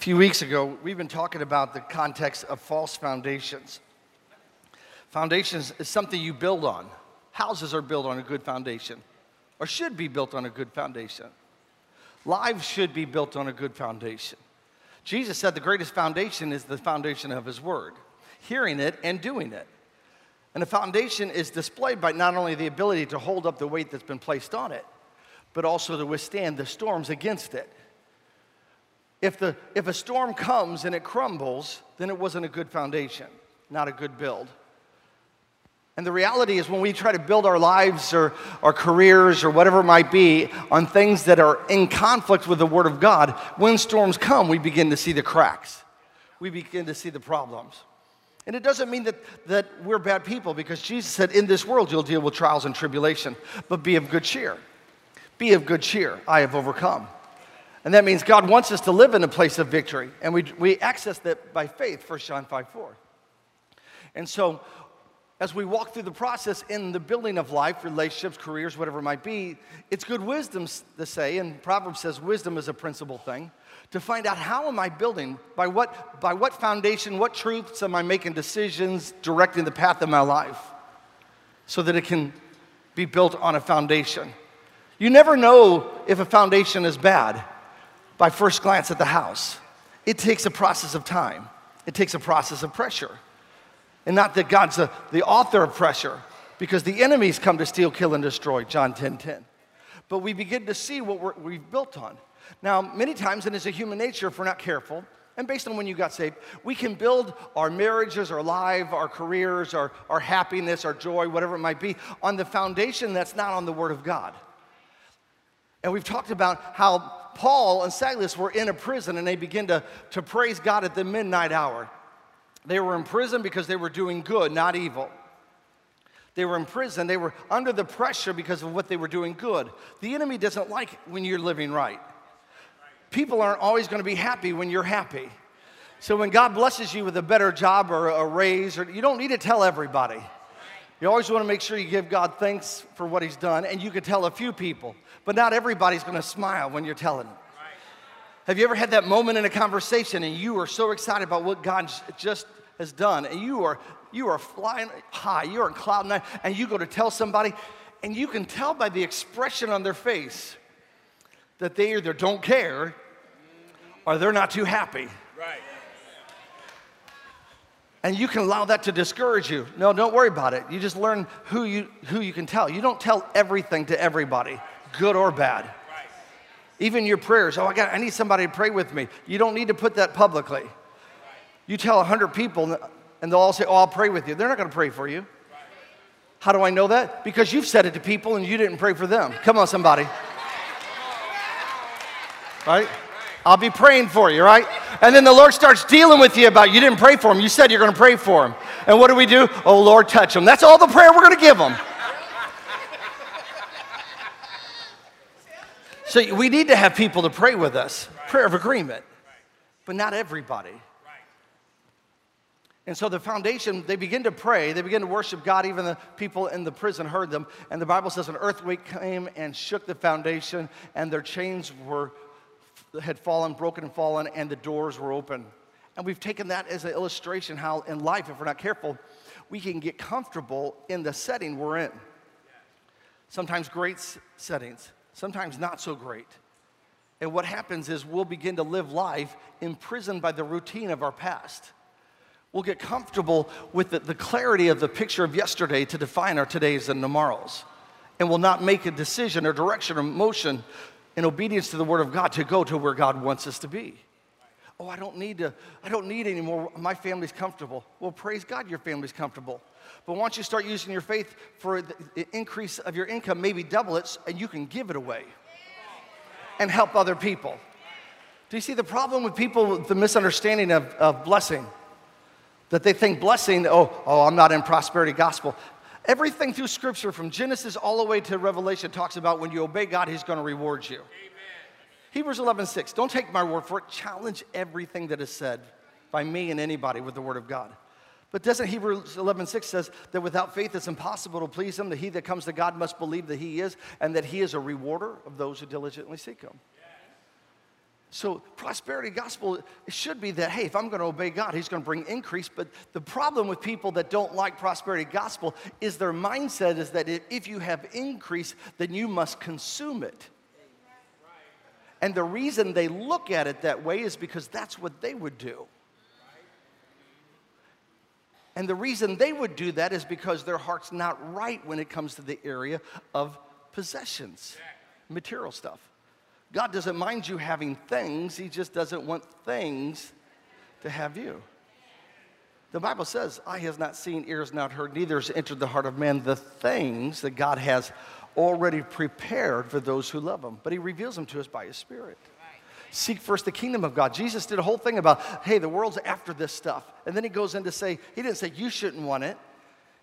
A few weeks ago, we've been talking about the context of false foundations. Foundations is something you build on. Houses are built on a good foundation, or should be built on a good foundation. Lives should be built on a good foundation. Jesus said the greatest foundation is the foundation of His Word, hearing it and doing it. And the foundation is displayed by not only the ability to hold up the weight that's been placed on it, but also to withstand the storms against it. If, the, if a storm comes and it crumbles, then it wasn't a good foundation, not a good build. And the reality is, when we try to build our lives or our careers or whatever it might be on things that are in conflict with the Word of God, when storms come, we begin to see the cracks. We begin to see the problems. And it doesn't mean that, that we're bad people because Jesus said, In this world you'll deal with trials and tribulation, but be of good cheer. Be of good cheer. I have overcome. And that means God wants us to live in a place of victory. And we, we access that by faith, 1 John 5 4. And so, as we walk through the process in the building of life, relationships, careers, whatever it might be, it's good wisdom to say, and Proverbs says wisdom is a principal thing, to find out how am I building, by what, by what foundation, what truths am I making decisions, directing the path of my life, so that it can be built on a foundation. You never know if a foundation is bad by first glance at the house. It takes a process of time, it takes a process of pressure. And not that God's a, the author of pressure, because the enemies come to steal, kill, and destroy, John 10 10. But we begin to see what we have built on. Now, many times, and it's a human nature if we're not careful, and based on when you got saved, we can build our marriages, our life, our careers, our, our happiness, our joy, whatever it might be, on the foundation that's not on the Word of God. And we've talked about how Paul and Silas were in a prison and they began to, to praise God at the midnight hour. They were in prison because they were doing good, not evil. They were in prison, they were under the pressure because of what they were doing good. The enemy doesn't like when you're living right. People aren't always going to be happy when you're happy. So when God blesses you with a better job or a raise, or, you don't need to tell everybody. You always want to make sure you give God thanks for what He's done, and you can tell a few people, but not everybody's going to smile when you're telling them. Have you ever had that moment in a conversation and you are so excited about what God just has done, and you are you are flying high, you're in cloud nine, and you go to tell somebody, and you can tell by the expression on their face that they either don't care or they're not too happy. Right. And you can allow that to discourage you. No, don't worry about it. You just learn who you, who you can tell. You don't tell everything to everybody, good or bad. Even your prayers. Oh, I, got, I need somebody to pray with me. You don't need to put that publicly. You tell 100 people, and they'll all say, Oh, I'll pray with you. They're not going to pray for you. How do I know that? Because you've said it to people and you didn't pray for them. Come on, somebody. Right? I'll be praying for you, right? And then the Lord starts dealing with you about you didn't pray for him. You said you're going to pray for him. And what do we do? Oh, Lord, touch him. That's all the prayer we're going to give him. So we need to have people to pray with us, prayer of agreement, but not everybody. And so the foundation, they begin to pray, they begin to worship God. Even the people in the prison heard them. And the Bible says an earthquake came and shook the foundation, and their chains were had fallen, broken and fallen, and the doors were open. And we've taken that as an illustration how in life, if we're not careful, we can get comfortable in the setting we're in. Sometimes great settings, sometimes not so great. And what happens is we'll begin to live life imprisoned by the routine of our past. We'll get comfortable with the, the clarity of the picture of yesterday to define our todays and tomorrows. And we'll not make a decision or direction or motion in obedience to the word of God to go to where God wants us to be. Oh, I don't need to, I don't need anymore. My family's comfortable. Well, praise God, your family's comfortable. But once you start using your faith for the increase of your income, maybe double it, and you can give it away and help other people. Do you see the problem with people with the misunderstanding of, of blessing? That they think blessing, oh, oh, I'm not in prosperity gospel. Everything through Scripture, from Genesis all the way to Revelation, talks about when you obey God, He's going to reward you. Amen. Hebrews 11, 6. Don't take my word for it. Challenge everything that is said by me and anybody with the Word of God. But doesn't Hebrews 11, 6 says that without faith it's impossible to please Him, that he that comes to God must believe that He is, and that He is a rewarder of those who diligently seek Him. So, prosperity gospel should be that, hey, if I'm going to obey God, He's going to bring increase. But the problem with people that don't like prosperity gospel is their mindset is that if you have increase, then you must consume it. And the reason they look at it that way is because that's what they would do. And the reason they would do that is because their heart's not right when it comes to the area of possessions, material stuff. God doesn't mind you having things, He just doesn't want things to have you. The Bible says, Eye has not seen, ears not heard, neither has entered the heart of man the things that God has already prepared for those who love Him. But He reveals them to us by His Spirit. Seek first the kingdom of God. Jesus did a whole thing about, hey, the world's after this stuff. And then He goes in to say, He didn't say, you shouldn't want it.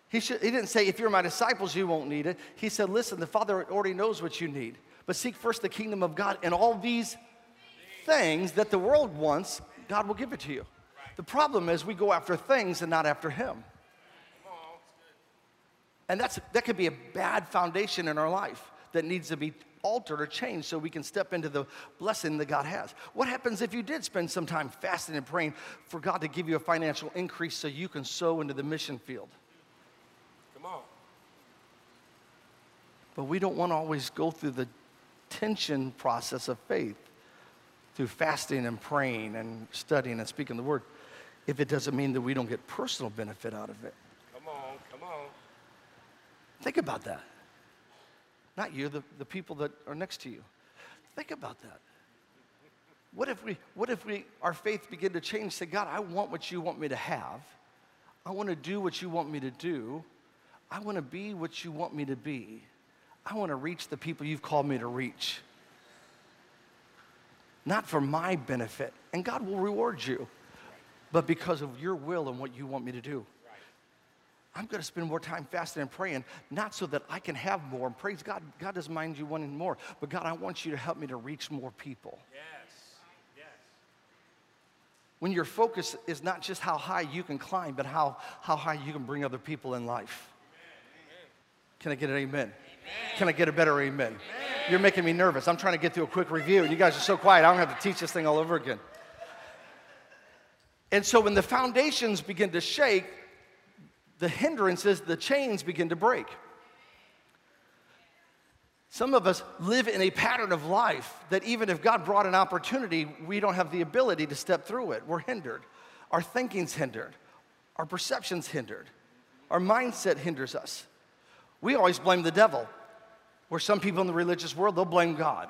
He, should, he didn't say, if you're my disciples, you won't need it. He said, listen, the Father already knows what you need but seek first the kingdom of God, and all these things that the world wants, God will give it to you. The problem is we go after things and not after Him. And that's, that could be a bad foundation in our life that needs to be altered or changed so we can step into the blessing that God has. What happens if you did spend some time fasting and praying for God to give you a financial increase so you can sow into the mission field? Come on. But we don't want to always go through the tension process of faith through fasting and praying and studying and speaking the word if it doesn't mean that we don't get personal benefit out of it. Come on, come on. Think about that. Not you, the, the people that are next to you. Think about that. What if we, what if we, our faith begin to change? Say, God, I want what you want me to have. I want to do what you want me to do. I want to be what you want me to be. I want to reach the people you've called me to reach. Not for my benefit, and God will reward you, but because of your will and what you want me to do. I'm going to spend more time fasting and praying, not so that I can have more. And praise God, God doesn't mind you wanting more, but God, I want you to help me to reach more people. Yes. Yes. When your focus is not just how high you can climb, but how, how high you can bring other people in life. Amen. Can I get an amen? Can I get a better amen? You're making me nervous. I'm trying to get through a quick review, and you guys are so quiet, I don't have to teach this thing all over again. And so when the foundations begin to shake, the hindrances, the chains begin to break. Some of us live in a pattern of life that even if God brought an opportunity, we don't have the ability to step through it. We're hindered. Our thinking's hindered. Our perception's hindered. Our mindset hinders us. We always blame the devil. Where some people in the religious world, they'll blame God.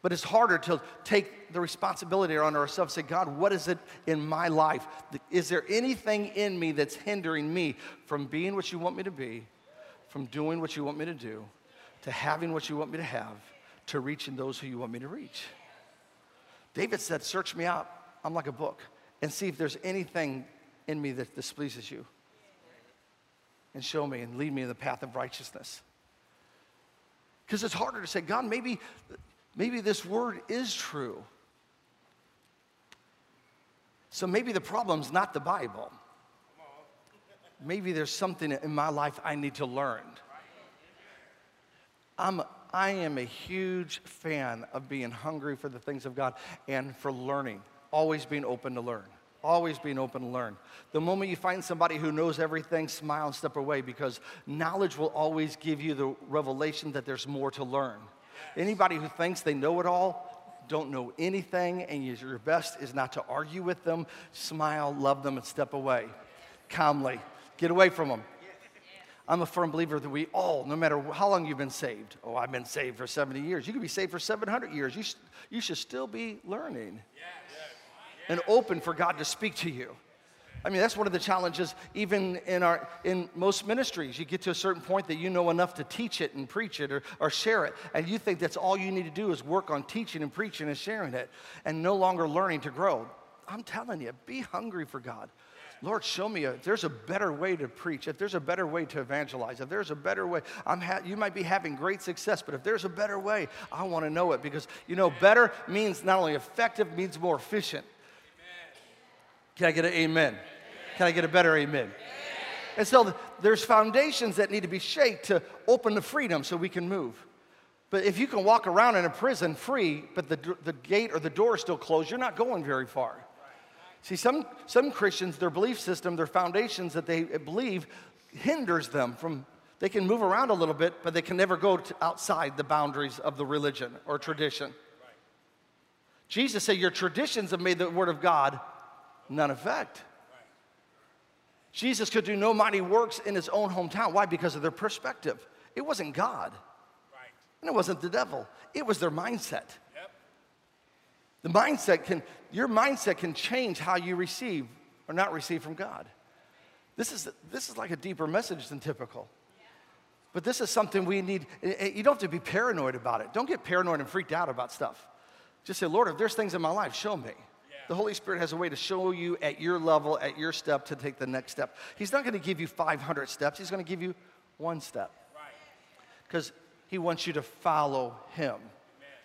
But it's harder to take the responsibility on ourselves say, God, what is it in my life? Is there anything in me that's hindering me from being what you want me to be, from doing what you want me to do, to having what you want me to have, to reaching those who you want me to reach? David said, Search me out. I'm like a book, and see if there's anything in me that displeases you and show me and lead me in the path of righteousness. Because it's harder to say, God, maybe, maybe this word is true. So maybe the problem's not the Bible. Maybe there's something in my life I need to learn. I'm, I am a huge fan of being hungry for the things of God and for learning, always being open to learn. Always being open to learn. The moment you find somebody who knows everything, smile and step away because knowledge will always give you the revelation that there's more to learn. Anybody who thinks they know it all don't know anything, and your best is not to argue with them. Smile, love them, and step away calmly. Get away from them. I'm a firm believer that we all, no matter how long you've been saved, oh, I've been saved for 70 years. You could be saved for 700 years. You, sh- you should still be learning and open for God to speak to you. I mean, that's one of the challenges, even in, our, in most ministries. You get to a certain point that you know enough to teach it and preach it or, or share it, and you think that's all you need to do is work on teaching and preaching and sharing it and no longer learning to grow. I'm telling you, be hungry for God. Lord, show me if there's a better way to preach, if there's a better way to evangelize, if there's a better way. I'm ha- you might be having great success, but if there's a better way, I want to know it because, you know, better means not only effective, means more efficient. Can I get an amen? Can I get a better amen? And so there's foundations that need to be shaped to open the freedom so we can move. But if you can walk around in a prison free, but the, the gate or the door is still closed, you're not going very far. See, some, some Christians, their belief system, their foundations that they believe hinders them from, they can move around a little bit, but they can never go outside the boundaries of the religion or tradition. Jesus said, Your traditions have made the word of God none effect. Jesus could do no mighty works in his own hometown. Why? Because of their perspective. It wasn't God, Right. and it wasn't the devil, it was their mindset. Yep. The mindset can, your mindset can change how you receive or not receive from God. This is, this is like a deeper message than typical. But this is something we need. eh, eh, You don't have to be paranoid about it. Don't get paranoid and freaked out about stuff. Just say, Lord, if there's things in my life, show me. The Holy Spirit has a way to show you at your level, at your step, to take the next step. He's not going to give you 500 steps, He's going to give you one step Right. because He wants you to follow Him.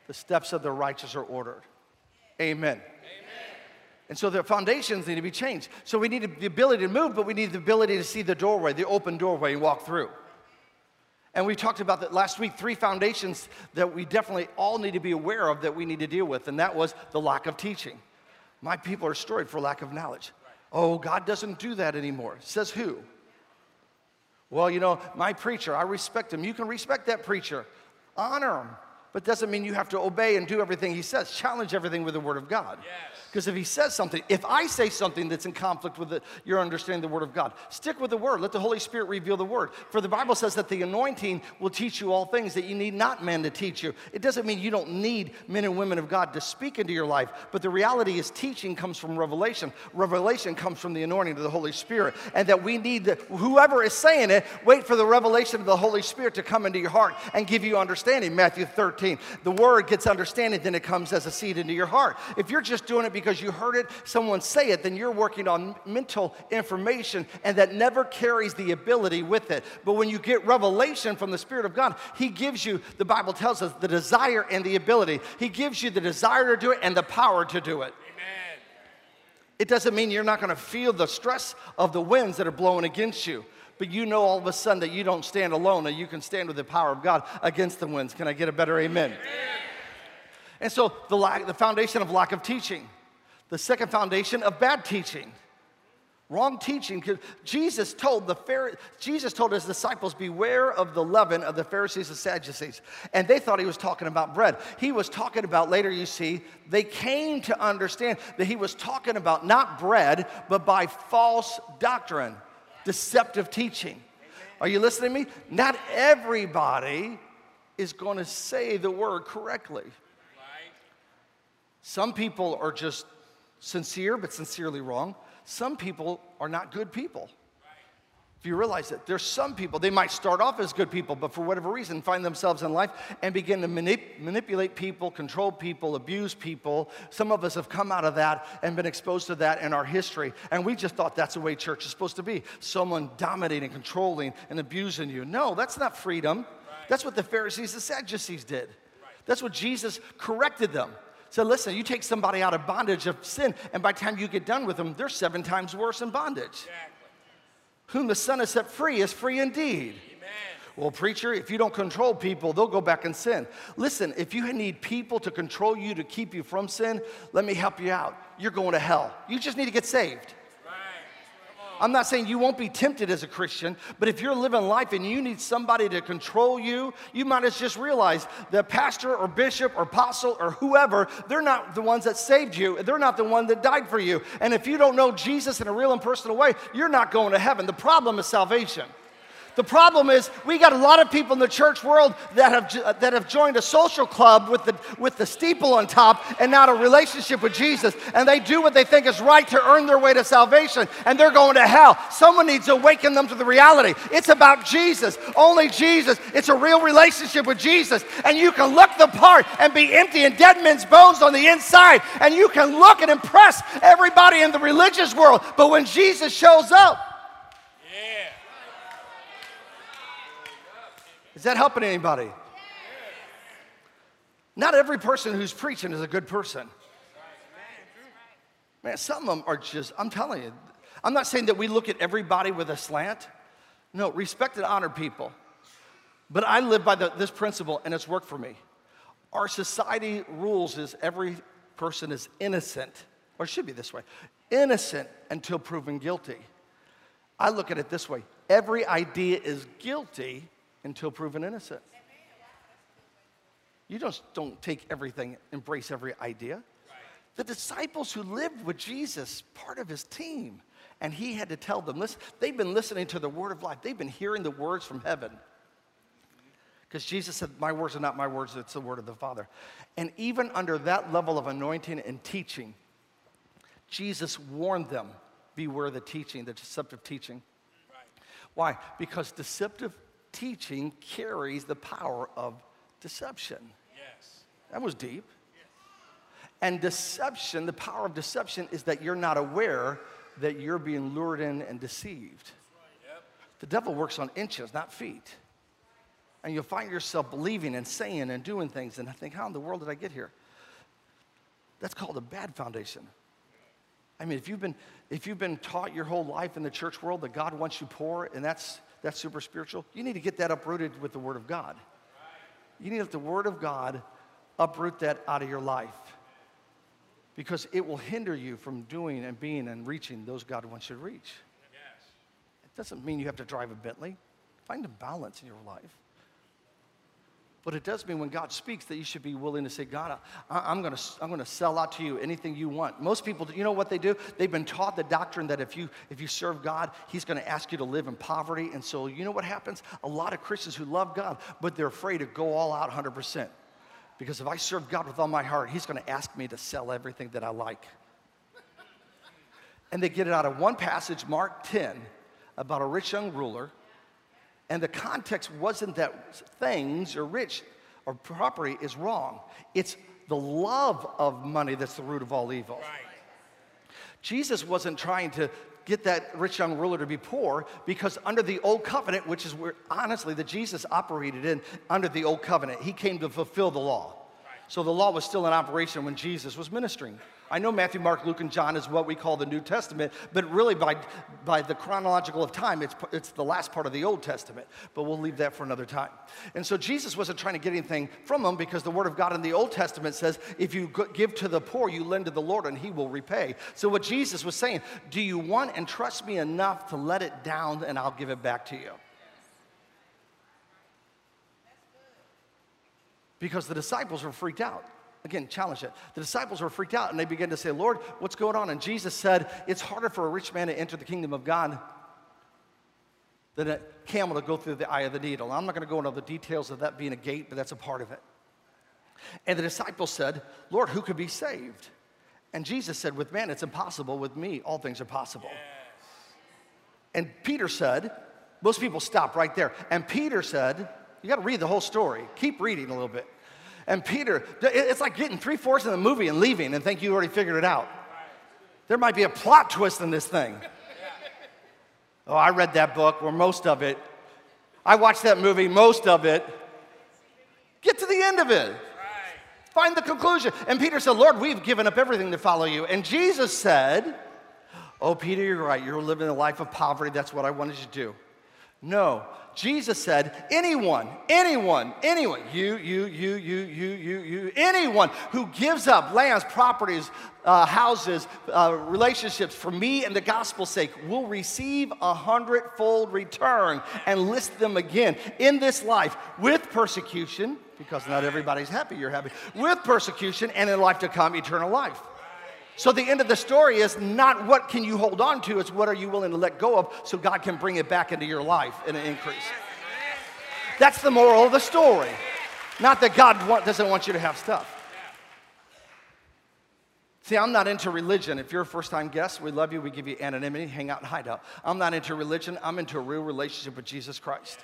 The steps of the righteous are ordered. Amen. And so the foundations need to be changed. So we need the ability to move, but we need the ability to see the doorway, the open doorway, and walk through. And we talked about that last week, three foundations that we definitely all need to be aware of that we need to deal with, and that was the lack of teaching. My people are destroyed for lack of knowledge. Oh, God doesn't do that anymore. Says who? Well, you know, my preacher, I respect him. You can respect that preacher, honor him, but doesn't mean you have to obey and do everything he says. Challenge everything with the Word of God. Yes. Because if he says something, if I say something that's in conflict with the, your understanding the Word of God, stick with the Word. Let the Holy Spirit reveal the Word. For the Bible says that the anointing will teach you all things that you need not men to teach you. It doesn't mean you don't need men and women of God to speak into your life, but the reality is teaching comes from revelation. Revelation comes from the anointing of the Holy Spirit, and that we need the, whoever is saying it, wait for the revelation of the Holy Spirit to come into your heart and give you understanding. Matthew 13. The Word gets understanding, then it comes as a seed into your heart. If you're just doing it because you heard it, someone say it, then you're working on mental information, and that never carries the ability with it. But when you get revelation from the Spirit of God, He gives you, the Bible tells us, the desire and the ability. He gives you the desire to do it and the power to do it. Amen. It doesn't mean you're not going to feel the stress of the winds that are blowing against you. But you know all of a sudden that you don't stand alone and you can stand with the power of God against the winds. Can I get a better amen? And so the, lack, the foundation of lack of teaching. The second foundation of bad teaching. Wrong teaching. Jesus told the Phar- Jesus told his disciples, "Beware of the leaven of the Pharisees and Sadducees." And they thought he was talking about bread. He was talking about later. You see, they came to understand that he was talking about not bread, but by false doctrine, deceptive teaching. Are you listening to me? Not everybody is going to say the word correctly. Some people are just sincere, but sincerely wrong. Some people are not good people. If you realize that there's some people, they might start off as good people, but for whatever reason find themselves in life and begin to manip- manipulate people, control people, abuse people. Some of us have come out of that and been exposed to that in our history, and we just thought that's the way church is supposed to be someone dominating, controlling, and abusing you. No, that's not freedom. That's what the Pharisees and Sadducees did. That's what Jesus corrected them. Said, listen, you take somebody out of bondage of sin, and by the time you get done with them, they're seven times worse in bondage. Exactly. Whom the Son has set free is free indeed. Amen. Well, preacher, if you don't control people, they'll go back and sin. Listen, if you need people to control you to keep you from sin, let me help you out. You're going to hell. You just need to get saved. I'm not saying you won't be tempted as a Christian, but if you're living life and you need somebody to control you, you might as just realize that pastor or bishop or apostle or whoever, they're not the ones that saved you. They're not the one that died for you. And if you don't know Jesus in a real and personal way, you're not going to heaven. The problem is salvation. The problem is we got a lot of people in the church world that have, uh, that have joined a social club with the, with the steeple on top and not a relationship with Jesus. And they do what they think is right to earn their way to salvation and they're going to hell. Someone needs to awaken them to the reality. It's about Jesus, only Jesus. It's a real relationship with Jesus. And you can look the part and be empty and dead men's bones on the inside. And you can look and impress everybody in the religious world. But when Jesus shows up, Is that helping anybody? Not every person who's preaching is a good person. Man, some of them are just, I'm telling you, I'm not saying that we look at everybody with a slant. No, respect and honor people. But I live by the, this principle, and it's worked for me. Our society rules is every person is innocent, or should be this way innocent until proven guilty. I look at it this way every idea is guilty until proven innocent. You just don't take everything, embrace every idea. The disciples who lived with Jesus, part of his team, and he had to tell them, listen, they've been listening to the word of life, they've been hearing the words from heaven. Because Jesus said, My words are not my words, it's the word of the Father. And even under that level of anointing and teaching, Jesus warned them beware the teaching, the deceptive teaching. Why? Because deceptive teaching carries the power of deception. Yes. That was deep. And deception, the power of deception is that you're not aware that you're being lured in and deceived. Yep. The devil works on inches, not feet. And you'll find yourself believing and saying and doing things, and I think, how in the world did I get here? That's called a bad foundation. I mean, if you've been, if you've been taught your whole life in the church world that God wants you poor and that's, that's super spiritual, you need to get that uprooted with the Word of God. You need to let the Word of God uproot that out of your life because it will hinder you from doing and being and reaching those God wants you to reach. It doesn't mean you have to drive a Bentley. Find a balance in your life. But it does mean when God speaks that you should be willing to say, God, I, am going to I'm going to sell out to you anything you want. Most people, you know what they do? They've been taught the doctrine that if you, if you serve God, He's going to ask you to live in poverty. And so, you know what happens? A lot of Christians who love God, but they're afraid to go all out 100%. Because if I serve God with all my heart, He's going to ask me to sell everything that I like. And they get it out of one passage, Mark 10, about a rich young ruler and the context wasn't that things or rich or property is wrong. It's the love of money that's the root of all evil. Right. Jesus wasn't trying to get that rich young ruler to be poor because under the old covenant, which is where honestly that Jesus operated in under the old covenant, he came to fulfill the law. So the law was still in operation when Jesus was ministering. I know Matthew, Mark, Luke, and John is what we call the New Testament, but really by, by the chronological of time, it's, it's the last part of the Old Testament. But we'll leave that for another time. And so Jesus wasn't trying to get anything from them because the Word of God in the Old Testament says, if you give to the poor, you lend to the Lord and He will repay. So what Jesus was saying, do you want and trust me enough to let it down and I'll give it back to you? Because the disciples were freaked out. Again, challenge it. The disciples were freaked out and they began to say, Lord, what's going on? And Jesus said, It's harder for a rich man to enter the kingdom of God than a camel to go through the eye of the needle. I'm not going to go into the details of that being a gate, but that's a part of it. And the disciples said, Lord, who could be saved? And Jesus said, With man, it's impossible. With me, all things are possible. Yes. And Peter said, Most people stop right there. And Peter said, You got to read the whole story. Keep reading a little bit. And Peter, it's like getting three fourths of the movie and leaving and think you already figured it out. There might be a plot twist in this thing. Oh, I read that book, or most of it. I watched that movie, most of it. Get to the end of it. Find the conclusion. And Peter said, Lord, we've given up everything to follow you. And Jesus said, Oh, Peter, you're right. You're living a life of poverty. That's what I wanted you to do. No, Jesus said, anyone, anyone, anyone, you, you, you, you, you, you, you, anyone who gives up lands, properties, uh, houses, uh, relationships for me and the gospel's sake will receive a hundredfold return and list them again in this life with persecution, because not everybody's happy you're happy, with persecution and in life to come, eternal life. So the end of the story is not what can you hold on to, it's what are you willing to let go of so God can bring it back into your life in an increase. That's the moral of the story. Not that God want, doesn't want you to have stuff. See, I'm not into religion. If you're a first time guest, we love you. We give you anonymity, hang out and hide out. I'm not into religion. I'm into a real relationship with Jesus Christ.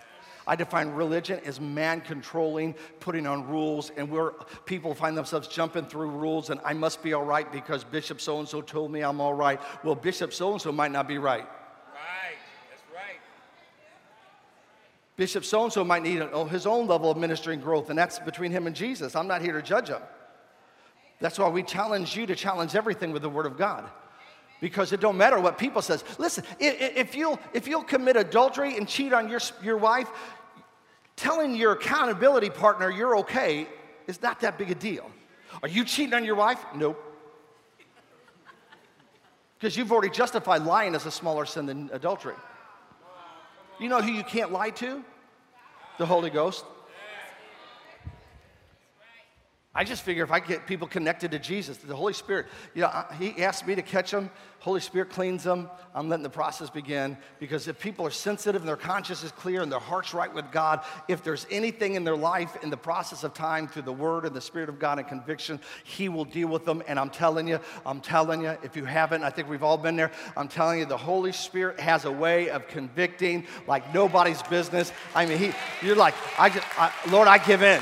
I define religion as man controlling, putting on rules, and where people find themselves jumping through rules, and I must be all right because Bishop so and so told me I'm all right. Well, Bishop so and so might not be right. Right, that's right. Bishop so and so might need oh, his own level of ministry and growth, and that's between him and Jesus. I'm not here to judge him. That's why we challenge you to challenge everything with the Word of God because it don't matter what people says listen if you'll if you'll commit adultery and cheat on your, your wife telling your accountability partner you're okay is not that big a deal. Are you cheating on your wife? Nope. Because you've already justified lying as a smaller sin than adultery. You know who you can't lie to? The Holy Ghost. I just figure if I get people connected to Jesus, the Holy Spirit, you know, He asked me to catch them. Holy Spirit cleans them. I'm letting the process begin because if people are sensitive and their conscience is clear and their heart's right with God, if there's anything in their life in the process of time through the Word and the Spirit of God and conviction, He will deal with them. And I'm telling you, I'm telling you, if you haven't, I think we've all been there. I'm telling you, the Holy Spirit has a way of convicting like nobody's business. I mean, He, you're like, I, just, I Lord, I give in.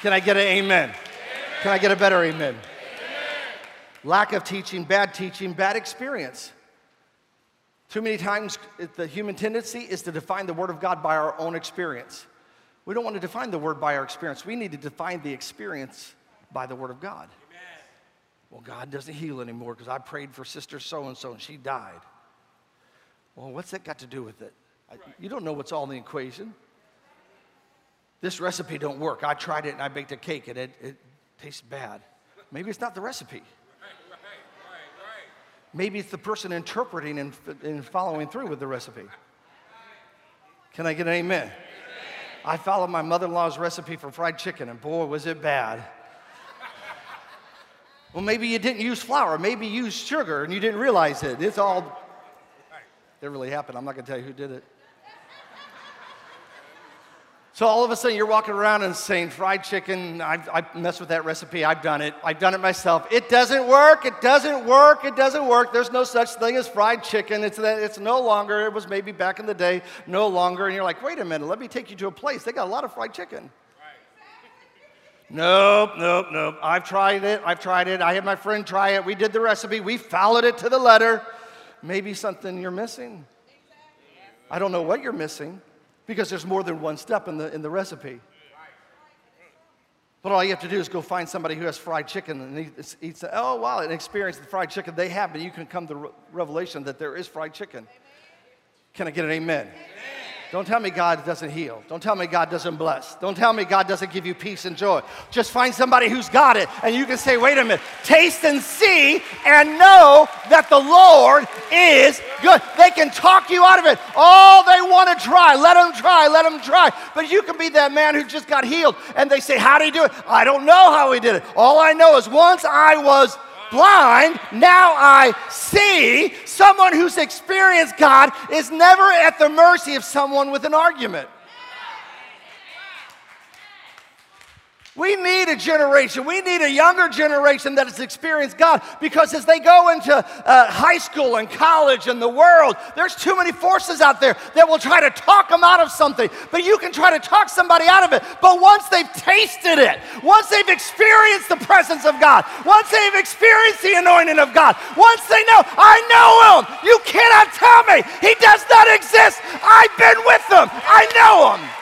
Can I get an amen? amen? Can I get a better amen? amen? Lack of teaching, bad teaching, bad experience. Too many times, the human tendency is to define the Word of God by our own experience. We don't want to define the Word by our experience. We need to define the experience by the Word of God. Amen. Well, God doesn't heal anymore because I prayed for sister so and so and she died. Well, what's that got to do with it? Right. You don't know what's all in the equation this recipe don't work. I tried it and I baked a cake and it, it tastes bad. Maybe it's not the recipe. Maybe it's the person interpreting and, and following through with the recipe. Can I get an amen? amen. I followed my mother in law's recipe for fried chicken, and boy, was it bad. well, maybe you didn't use flour, maybe you used sugar and you didn't realize it. It's all. It really happened. I'm not going to tell you who did it. So all of a sudden, you're walking around and saying, fried chicken, I've, I messed with that recipe, I've done it, I've done it myself. It doesn't work, it doesn't work, it doesn't work. There's no such thing as fried chicken. It's, that, it's no longer, it was maybe back in the day, no longer. And you're like, wait a minute, let me take you to a place. They got a lot of fried chicken. Nope, nope, nope. I've tried it. I've tried it. I had my friend try it. We did the recipe. We followed it to the letter. Maybe something you're missing. I don't know what you're missing because there's more than one step in the, in the recipe. But all you have to do is go find somebody who has fried chicken and eat, eat oh, wow, and experience the fried chicken they have, and you can come to re- revelation that there is fried chicken. Can I get an amen? amen? Don't tell me God doesn't heal. Don't tell me God doesn't bless. Don't tell me God doesn't give you peace and joy. Just find somebody who's got it and you can say, wait a minute, taste and see and know that the Lord is good. They can talk you out of it. Oh, they want to try. Let them try. Let them try. But you can be that man who just got healed and they say, how did he do it? I don't know how he did it. All I know is once I was blind, now I see. Someone who's experienced God is never at the mercy of someone with an argument. We need a generation. We need a younger generation that has experienced God because as they go into uh, high school and college and the world, there's too many forces out there that will try to talk them out of something. But you can try to talk somebody out of it. But once they've tasted it, once they've experienced the presence of God, once they've experienced the anointing of God, once they know, I know Him, you cannot tell me He does not exist. I've been with Him, I know Him.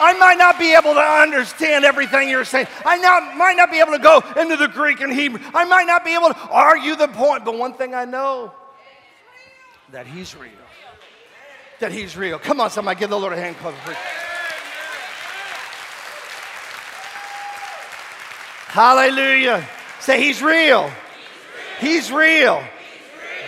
I might not be able to understand everything you're saying. I not, might not be able to go into the Greek and Hebrew. I might not be able to argue the point. But one thing I know that He's real. That He's real. Come on, somebody, give the Lord a hand clap. Hallelujah. Say, He's real. He's real.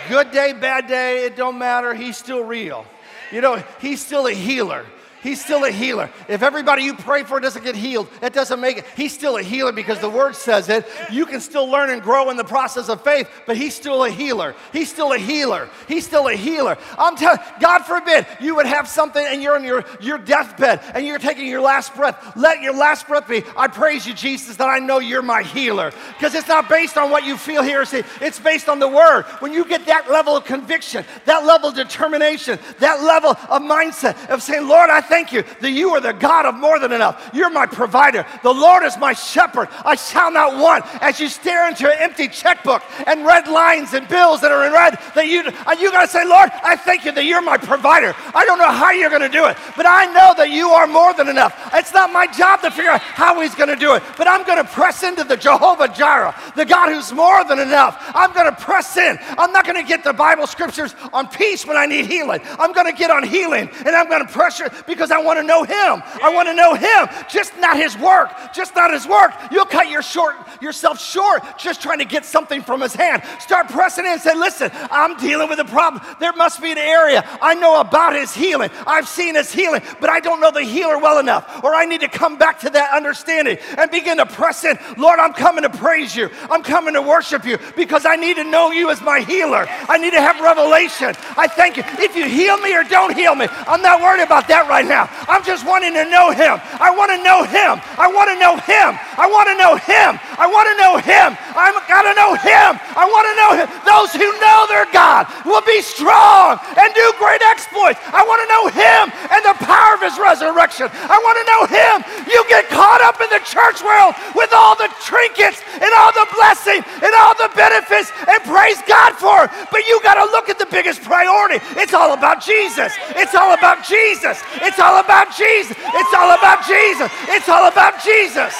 Good day, bad day, it don't matter. He's still real. You know, He's still a healer. He's still a healer. If everybody you pray for doesn't get healed, it doesn't make it. He's still a healer because the word says it. You can still learn and grow in the process of faith, but he's still a healer. He's still a healer. He's still a healer. I'm telling God forbid you would have something and you're on your, your deathbed and you're taking your last breath. Let your last breath be, I praise you, Jesus, that I know you're my healer. Because it's not based on what you feel here or see, it's based on the word. When you get that level of conviction, that level of determination, that level of mindset of saying, Lord, I thank thank you that you are the God of more than enough. You're my provider. The Lord is my shepherd. I shall not want. As you stare into an empty checkbook and red lines and bills that are in red, that you, are you got to say, Lord, I thank you that you're my provider. I don't know how you're going to do it, but I know that you are more than enough. It's not my job to figure out how he's going to do it, but I'm going to press into the Jehovah Jireh, the God who's more than enough. I'm going to press in. I'm not going to get the Bible scriptures on peace when I need healing. I'm going to get on healing and I'm going to pressure because I want to know him. I want to know him, just not his work, just not his work. You'll cut your short, yourself short just trying to get something from his hand. Start pressing in and say, listen, I'm dealing with a problem. There must be an area I know about his healing. I've seen his healing, but I don't know the healer well enough. Or I need to come back to that understanding and begin to press in. Lord, I'm coming to praise you. I'm coming to worship you because I need to know you as my healer. I need to have revelation. I thank you. If you heal me or don't heal me, I'm not worried about that right now. I'm just wanting to know him. I want to know him. I want to know him. I want to know him. I want to know him. I've got to know him. I want to know him. Those who know their God will be strong and do great exploits. I want to know him and the power of his resurrection. I want to know him. You get caught up in the church world with all the trinkets and all the blessing and all the benefits and praise God for it. But you got to look at the biggest priority. It's all about Jesus. It's all about Jesus. It's all about Jesus. It's all about Jesus. It's all about Jesus.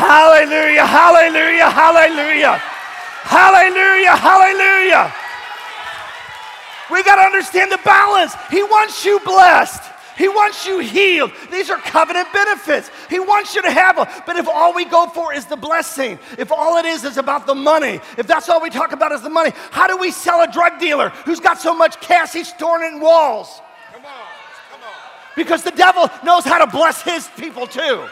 Hallelujah, hallelujah, hallelujah. Hallelujah, hallelujah. We got to understand the balance. He wants you blessed. He wants you healed. These are covenant benefits. He wants you to have them. But if all we go for is the blessing, if all it is is about the money, if that's all we talk about is the money, how do we sell a drug dealer who's got so much cash he's storing it in walls? Come on. Come on. Because the devil knows how to bless his people too.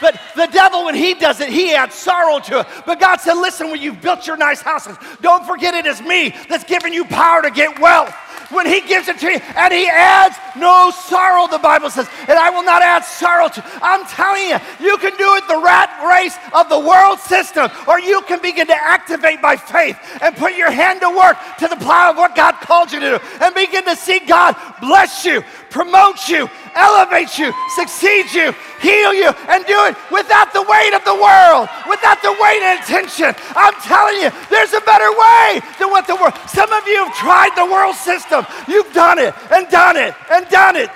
But the devil, when he does it, he adds sorrow to it. But God said, listen, when you've built your nice houses, don't forget it is me that's giving you power to get wealth. When he gives it to you, and he adds no sorrow, the Bible says, and I will not add sorrow to. I'm telling you, you can do it the rat race of the world system, or you can begin to activate by faith and put your hand to work to the plow of what God called you to do, and begin to see God bless you, promote you, elevate you, succeed you, heal you, and do it without the weight of the world, without the weight and attention. I'm telling you, there's a better way than what the world. Some of you have tried the world system. You've done it and done it and done it.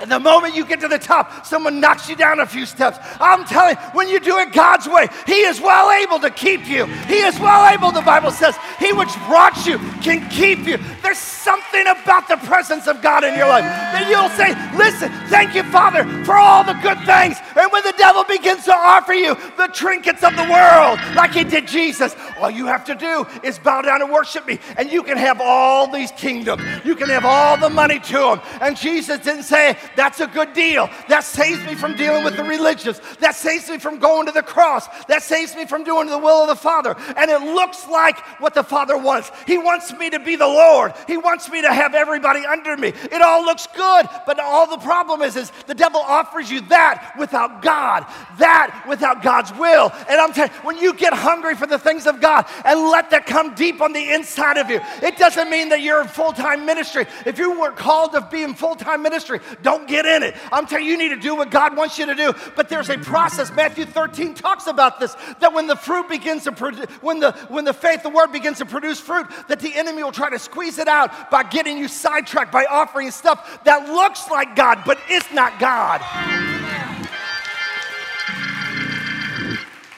And the moment you get to the top, someone knocks you down a few steps. I'm telling you, when you do it God's way, He is well able to keep you. He is well able, the Bible says. He which brought you can keep you. There's something about the presence of God in your life that you'll say, Listen, thank you, Father, for all the good things. And when the devil begins to offer you the trinkets of the world, like he did Jesus, all you have to do is bow down and worship me, and you can have all these kingdoms. You can have all the money to them. And Jesus didn't say, that's a good deal. That saves me from dealing with the religious. That saves me from going to the cross. That saves me from doing the will of the Father. And it looks like what the Father wants. He wants me to be the Lord. He wants me to have everybody under me. It all looks good, but all the problem is, is the devil offers you that without God, that without God's will. And I'm telling you, when you get hungry for the things of God and let that come deep on the inside of you, it doesn't mean that you're in full-time ministry. If you were called to be in full-time ministry, don't get in it. I'm telling you, you need to do what God wants you to do. But there's a process. Matthew 13 talks about this, that when the fruit begins to produce, when the when the faith, the word begins to produce fruit, that the enemy will try to squeeze it out by getting you sidetracked, by offering stuff that looks like God, but it's not God.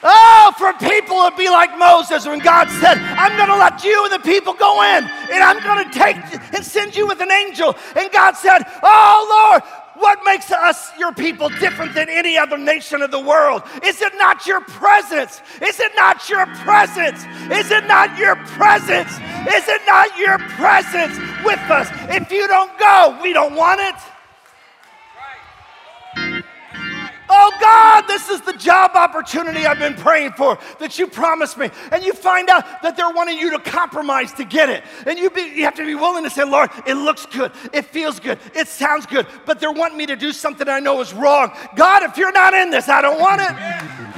Oh, for people to be like Moses when God said, I'm going to let you and the people go in, and I'm going to take and send you with an angel. And God said, Oh, Lord, what makes us, your people, different than any other nation of the world? Is it not your presence? Is it not your presence? Is it not your presence? Is it not your presence with us? If you don't go, we don't want it. Oh God, this is the job opportunity I've been praying for that you promised me. And you find out that they're wanting you to compromise to get it. And you, be, you have to be willing to say, Lord, it looks good, it feels good, it sounds good, but they're wanting me to do something I know is wrong. God, if you're not in this, I don't want it.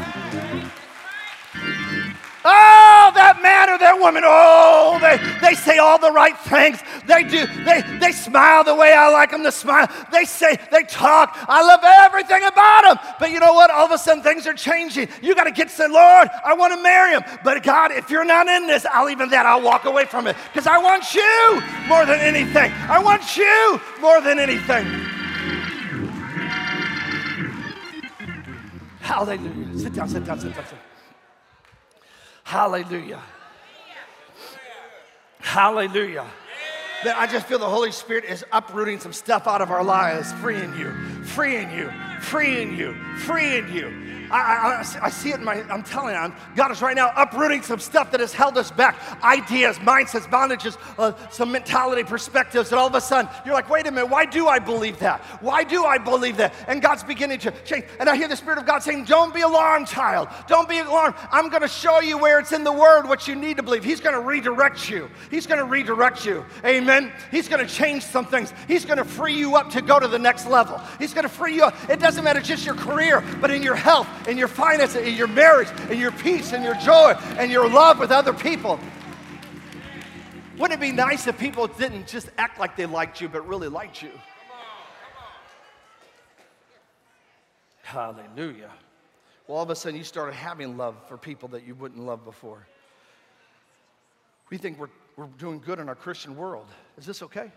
Oh, that man or that woman, oh, they, they say all the right things. They do, they, they smile the way I like them to smile. They say, they talk. I love everything about them. But you know what? All of a sudden things are changing. You got to get to say, Lord, I want to marry him. But God, if you're not in this, I'll even that, I'll walk away from it. Because I want you more than anything. I want you more than anything. Hallelujah. Sit down, sit down, sit down, sit down. Hallelujah. Hallelujah. That I just feel the Holy Spirit is uprooting some stuff out of our lives, freeing you, freeing you, freeing you, freeing you. I, I, I, see it in my, I'm telling you, I'm, God is right now uprooting some stuff that has held us back ideas, mindsets, bondages, uh, some mentality, perspectives. And all of a sudden, you're like, wait a minute, why do I believe that? Why do I believe that? And God's beginning to change. And I hear the Spirit of God saying, don't be alarmed, child. Don't be alarmed. I'm going to show you where it's in the Word what you need to believe. He's going to redirect you. He's going to redirect you. Amen. He's going to change some things. He's going to free you up to go to the next level. He's going to free you up. It doesn't matter just your career, but in your health, in your finances, in your marriage, in your peace, and your joy, and your love with other people. Wouldn't it be nice if people didn't just act like they liked you, but really liked you? Hallelujah. Well, all of a sudden, you started having love for people that you wouldn't love before. We think we're, we're doing good in our Christian world. Is this okay?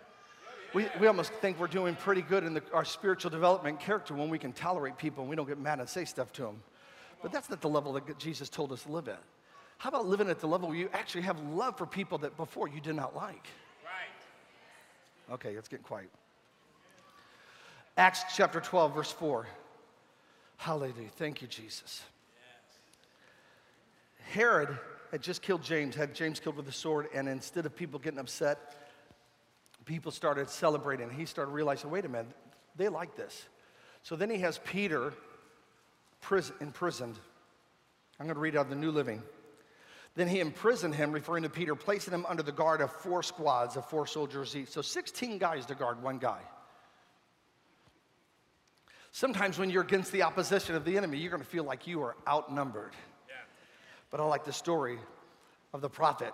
We, we almost think we're doing pretty good in the, our spiritual development character when we can tolerate people and we don't get mad and say stuff to them. But that's not the level that Jesus told us to live at. How about living at the level where you actually have love for people that before you did not like? Right. Okay, let's get quiet. Acts chapter 12, verse 4. Hallelujah. Thank you, Jesus. Herod had just killed James, had James killed with a sword, and instead of people getting upset, people started celebrating. He started realizing, wait a minute, they like this. So then he has Peter prison, imprisoned. I'm going to read out the New Living. Then he imprisoned him, referring to Peter, placing him under the guard of four squads of four soldiers each. So 16 guys to guard one guy. Sometimes when you're against the opposition of the enemy, you're going to feel like you are outnumbered. Yeah. But I like the story of the prophet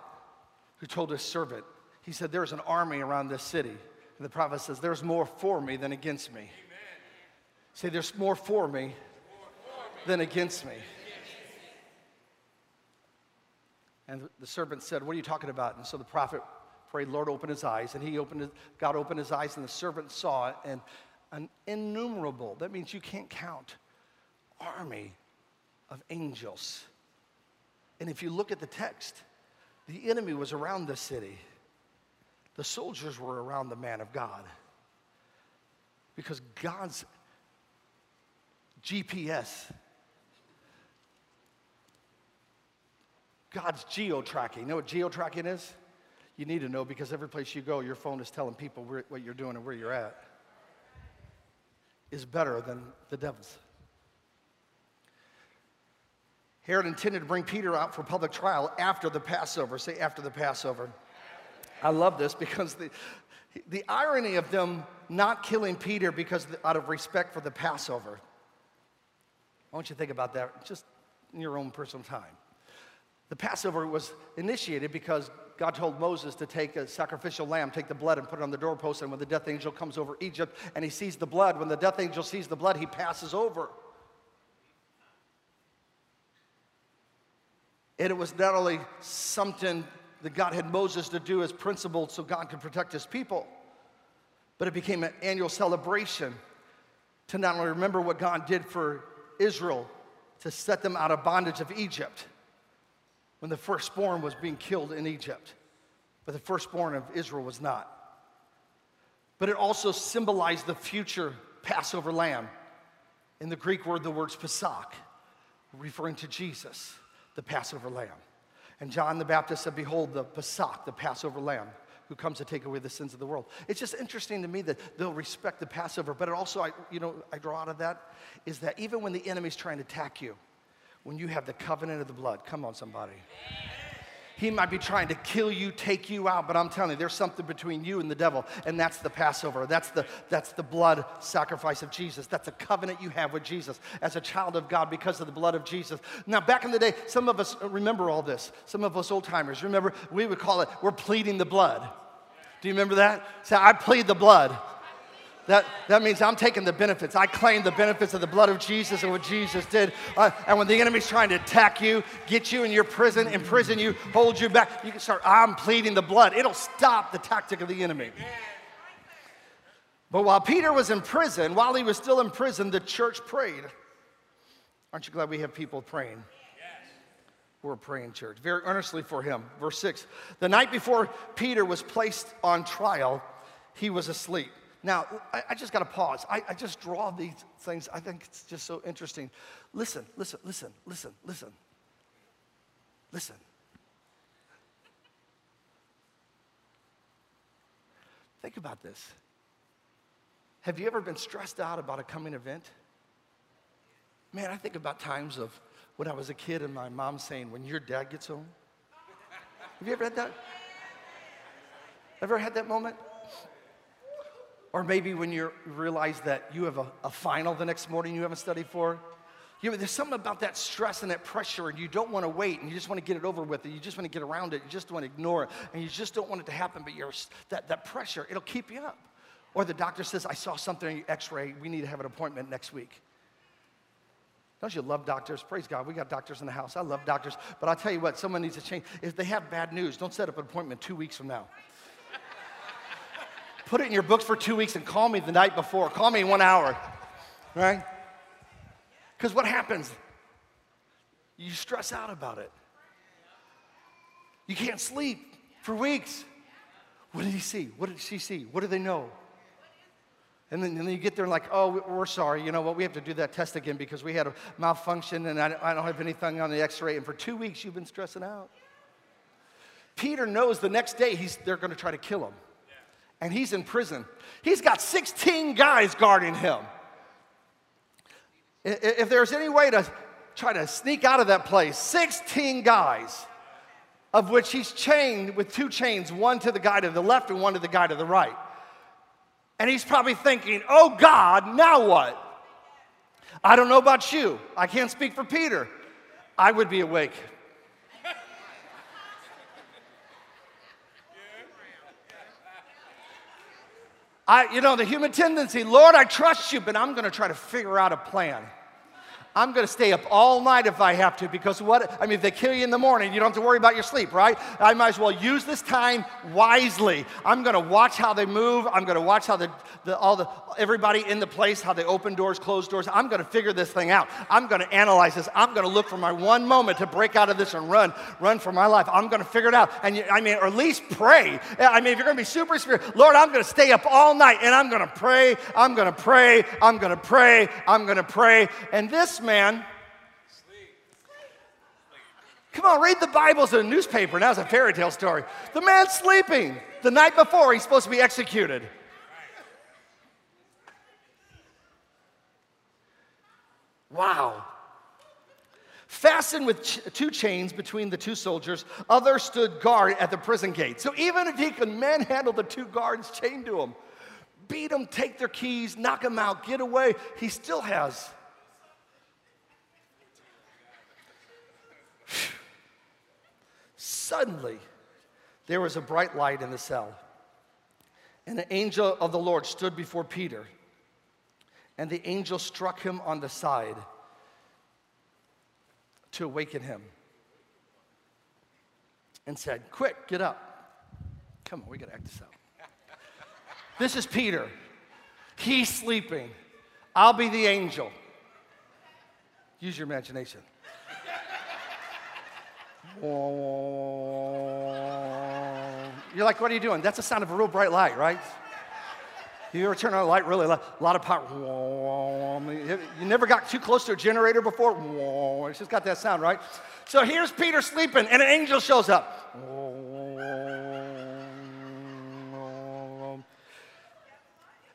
who told his servant, he said, There's an army around this city. And the prophet says, There's more for me than against me. Amen. Say, There's more for me than against me. And the servant said, What are you talking about? And so the prophet prayed, Lord, open his eyes. And he opened his, God opened his eyes, and the servant saw it. And an innumerable, that means you can't count, army of angels. And if you look at the text, the enemy was around the city, the soldiers were around the man of God. Because God's GPS God's geo tracking. You know what geo tracking is? You need to know because every place you go, your phone is telling people where, what you're doing and where you're at. Is better than the devil's. Herod intended to bring Peter out for public trial after the Passover. Say after the Passover. I love this because the, the irony of them not killing Peter because the, out of respect for the Passover. I want you to think about that just in your own personal time. The Passover was initiated because God told Moses to take a sacrificial lamb, take the blood, and put it on the doorpost. And when the death angel comes over Egypt and he sees the blood, when the death angel sees the blood, he passes over. And it was not only something that God had Moses to do as principle so God could protect his people, but it became an annual celebration to not only remember what God did for Israel to set them out of bondage of Egypt when the firstborn was being killed in Egypt, but the firstborn of Israel was not. But it also symbolized the future Passover lamb. In the Greek word, the word's Pesach, referring to Jesus, the Passover lamb. And John the Baptist said, Behold, the Pesach, the Passover lamb, who comes to take away the sins of the world. It's just interesting to me that they'll respect the Passover, but it also, I, you know, I draw out of that is that even when the enemy's trying to attack you, when you have the covenant of the blood. Come on, somebody. He might be trying to kill you, take you out, but I'm telling you, there's something between you and the devil, and that's the Passover. That's the, that's the blood sacrifice of Jesus. That's a covenant you have with Jesus as a child of God because of the blood of Jesus. Now, back in the day, some of us remember all this. Some of us old timers remember, we would call it, we're pleading the blood. Do you remember that? Say, I plead the blood. That, that means I'm taking the benefits. I claim the benefits of the blood of Jesus and what Jesus did. Uh, and when the enemy's trying to attack you, get you in your prison, imprison you, hold you back, you can start, I'm pleading the blood. It'll stop the tactic of the enemy. But while Peter was in prison, while he was still in prison, the church prayed. Aren't you glad we have people praying? We're praying, church, very earnestly for him. Verse 6 The night before Peter was placed on trial, he was asleep. Now, I, I just got to pause. I, I just draw these things. I think it's just so interesting. Listen, listen, listen, listen, listen. Listen. Think about this. Have you ever been stressed out about a coming event? Man, I think about times of when I was a kid and my mom saying, When your dad gets home. Have you ever had that? Ever had that moment? Or maybe when you realize that you have a, a final the next morning you haven't studied for. You know, there's something about that stress and that pressure, and you don't want to wait, and you just want to get it over with, and you just want to get around it, you just want to ignore it, and you just don't want it to happen, but you're, that, that pressure, it'll keep you up. Or the doctor says, I saw something in your x ray, we need to have an appointment next week. Don't you love doctors? Praise God, we got doctors in the house. I love doctors, but I'll tell you what, someone needs to change. If they have bad news, don't set up an appointment two weeks from now. Put it in your books for two weeks and call me the night before. Call me in one hour, right? Because what happens? You stress out about it. You can't sleep for weeks. What did he see? What did she see? What do they know? And then, and then you get there and like, oh, we're sorry. You know what? We have to do that test again because we had a malfunction and I, I don't have anything on the x-ray. And for two weeks, you've been stressing out. Peter knows the next day he's, they're going to try to kill him and he's in prison. He's got 16 guys guarding him. If there's any way to try to sneak out of that place, 16 guys, of which he's chained with two chains, one to the guy to the left and one to the guy to the right. And he's probably thinking, oh God, now what? I don't know about you. I can't speak for Peter. I would be awake. I, you know, the human tendency, Lord, I trust you, but I'm going to try to figure out a plan. I'm going to stay up all night if I have to because what, I mean, if they kill you in the morning, you don't have to worry about your sleep, right? I might as well use this time wisely. I'm going to watch how they move. I'm going to watch how the, the, all the, everybody in the place, how they open doors, close doors. I'm going to figure this thing out. I'm going to analyze this. I'm going to look for my one moment to break out of this and run, run for my life. I'm going to figure it out. And you, I mean, or at least pray. I mean, if you're going to be super spirit, Lord, I'm going to stay up all night and I'm going to pray. I'm going to pray. I'm going to pray. I'm going to pray. And this man. Come on, read the Bibles in a newspaper. Now it's a fairy tale story. The man's sleeping. The night before, he's supposed to be executed. Wow. Fastened with ch- two chains between the two soldiers, others stood guard at the prison gate. So even if he could manhandle the two guards chained to him, beat them, take their keys, knock them out, get away, he still has Suddenly, there was a bright light in the cell, and the angel of the Lord stood before Peter. And the angel struck him on the side to awaken him and said, Quick, get up. Come on, we gotta act this out. this is Peter. He's sleeping. I'll be the angel. Use your imagination. You're like, what are you doing? That's the sound of a real bright light, right? You ever turn on a light really loud? A lot of power. You never got too close to a generator before? It's just got that sound, right? So here's Peter sleeping, and an angel shows up.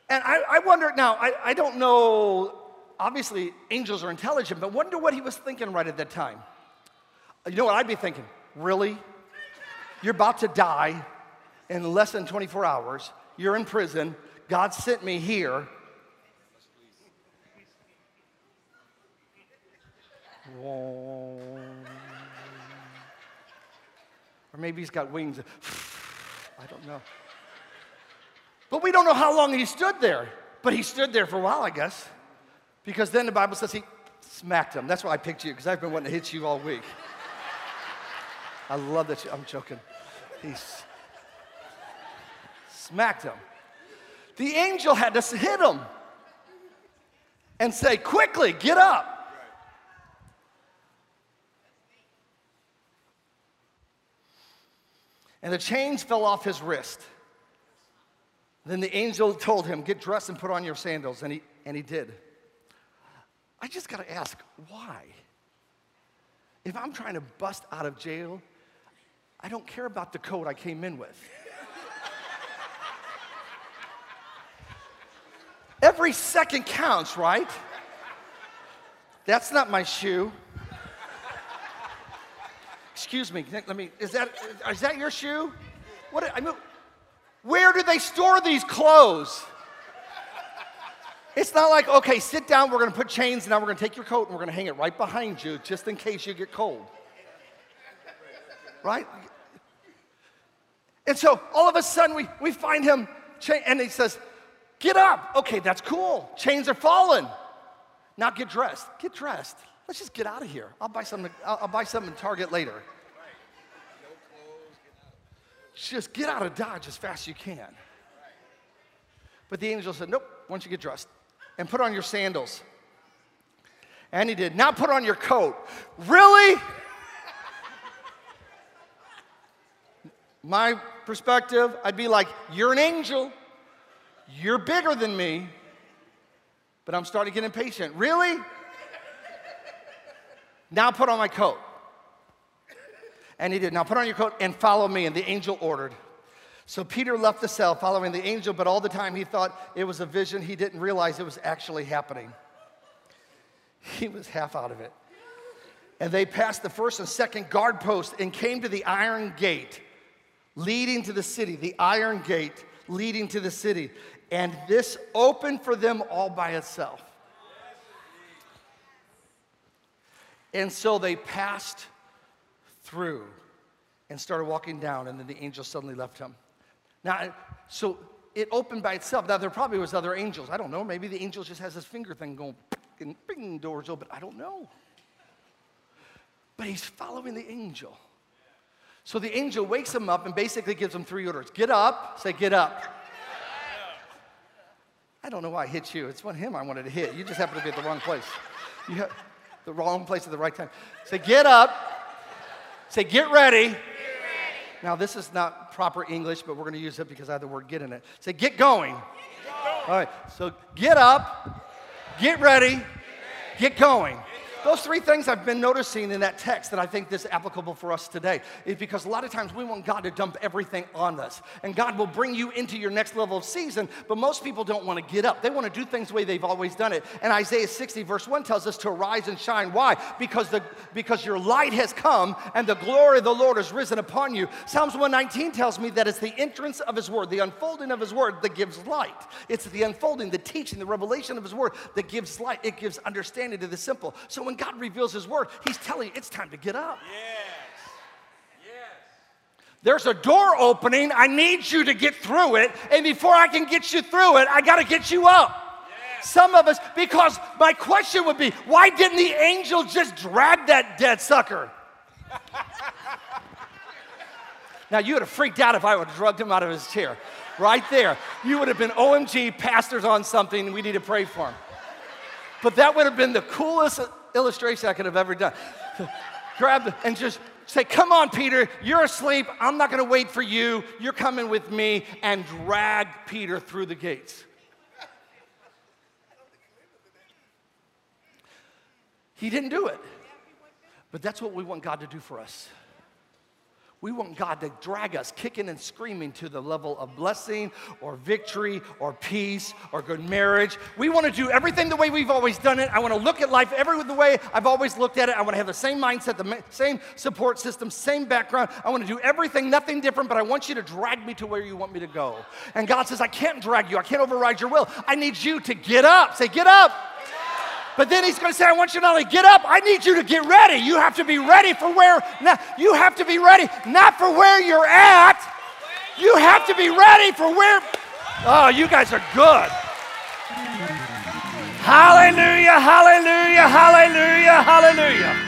And I, I wonder now, I, I don't know, obviously angels are intelligent, but wonder what he was thinking right at that time. You know what I'd be thinking? Really? You're about to die in less than 24 hours. You're in prison. God sent me here. Or maybe he's got wings. I don't know. But we don't know how long he stood there. But he stood there for a while, I guess. Because then the Bible says he smacked him. That's why I picked you, because I've been wanting to hit you all week. I love that I'm joking. He smacked him. The angel had to hit him and say, Quickly, get up. And the chains fell off his wrist. Then the angel told him, Get dressed and put on your sandals. And he, and he did. I just got to ask, why? If I'm trying to bust out of jail, I don't care about the coat I came in with. Every second counts, right? That's not my shoe. Excuse me, let me, is that, is that your shoe? What, I mean, where do they store these clothes? It's not like, okay, sit down, we're gonna put chains, and now we're gonna take your coat and we're gonna hang it right behind you just in case you get cold. Right? And so all of a sudden we, we find him, and he says, Get up. Okay, that's cool. Chains are falling. Now get dressed. Get dressed. Let's just get out of here. I'll buy something, I'll, I'll buy something at Target later. Just get out of Dodge as fast as you can. But the angel said, Nope, why don't you get dressed and put on your sandals? And he did. Now put on your coat. Really? My perspective, I'd be like, You're an angel. You're bigger than me. But I'm starting to get impatient. Really? Now put on my coat. And he did. Now put on your coat and follow me. And the angel ordered. So Peter left the cell following the angel, but all the time he thought it was a vision. He didn't realize it was actually happening. He was half out of it. And they passed the first and second guard post and came to the iron gate leading to the city, the iron gate leading to the city. And this opened for them all by itself. And so they passed through and started walking down, and then the angel suddenly left him. Now, so it opened by itself. Now, there probably was other angels. I don't know. Maybe the angel just has this finger thing going, and bing, doors open. I don't know. But he's following the angel. So the angel wakes him up and basically gives him three orders get up, say, get up. I don't know why I hit you. It's one him I wanted to hit. You just happened to be at the wrong place. You have the wrong place at the right time. Say, get up. Say, get ready. Get ready. Now, this is not proper English, but we're going to use it because I have the word get in it. Say, get going. Get going. All right, so get up, get ready, get going. Those three things I've been noticing in that text that I think is applicable for us today is because a lot of times we want God to dump everything on us. And God will bring you into your next level of season, but most people don't want to get up. They want to do things the way they've always done it. And Isaiah 60, verse 1 tells us to arise and shine. Why? Because, the, because your light has come and the glory of the Lord has risen upon you. Psalms 119 tells me that it's the entrance of His word, the unfolding of His word that gives light. It's the unfolding, the teaching, the revelation of His word that gives light. It gives understanding to the simple. So when when God reveals His word, He's telling you it's time to get up. Yes. Yes. There's a door opening. I need you to get through it. And before I can get you through it, I got to get you up. Yes. Some of us, because my question would be, why didn't the angel just drag that dead sucker? now, you would have freaked out if I would have drugged him out of his chair. Right there. You would have been OMG, pastors on something, we need to pray for him. But that would have been the coolest illustration I could have ever done. Grab and just say, Come on, Peter, you're asleep. I'm not going to wait for you. You're coming with me, and drag Peter through the gates. He didn't do it. But that's what we want God to do for us. We want God to drag us kicking and screaming to the level of blessing or victory or peace or good marriage. We want to do everything the way we've always done it. I want to look at life every the way I've always looked at it. I want to have the same mindset, the same support system, same background. I want to do everything, nothing different, but I want you to drag me to where you want me to go. And God says, I can't drag you. I can't override your will. I need you to get up. Say, get up. But then he's going to say, I want you to not only get up, I need you to get ready. You have to be ready for where, now, you have to be ready, not for where you're at. You have to be ready for where, oh, you guys are good. Hallelujah, hallelujah, hallelujah, hallelujah.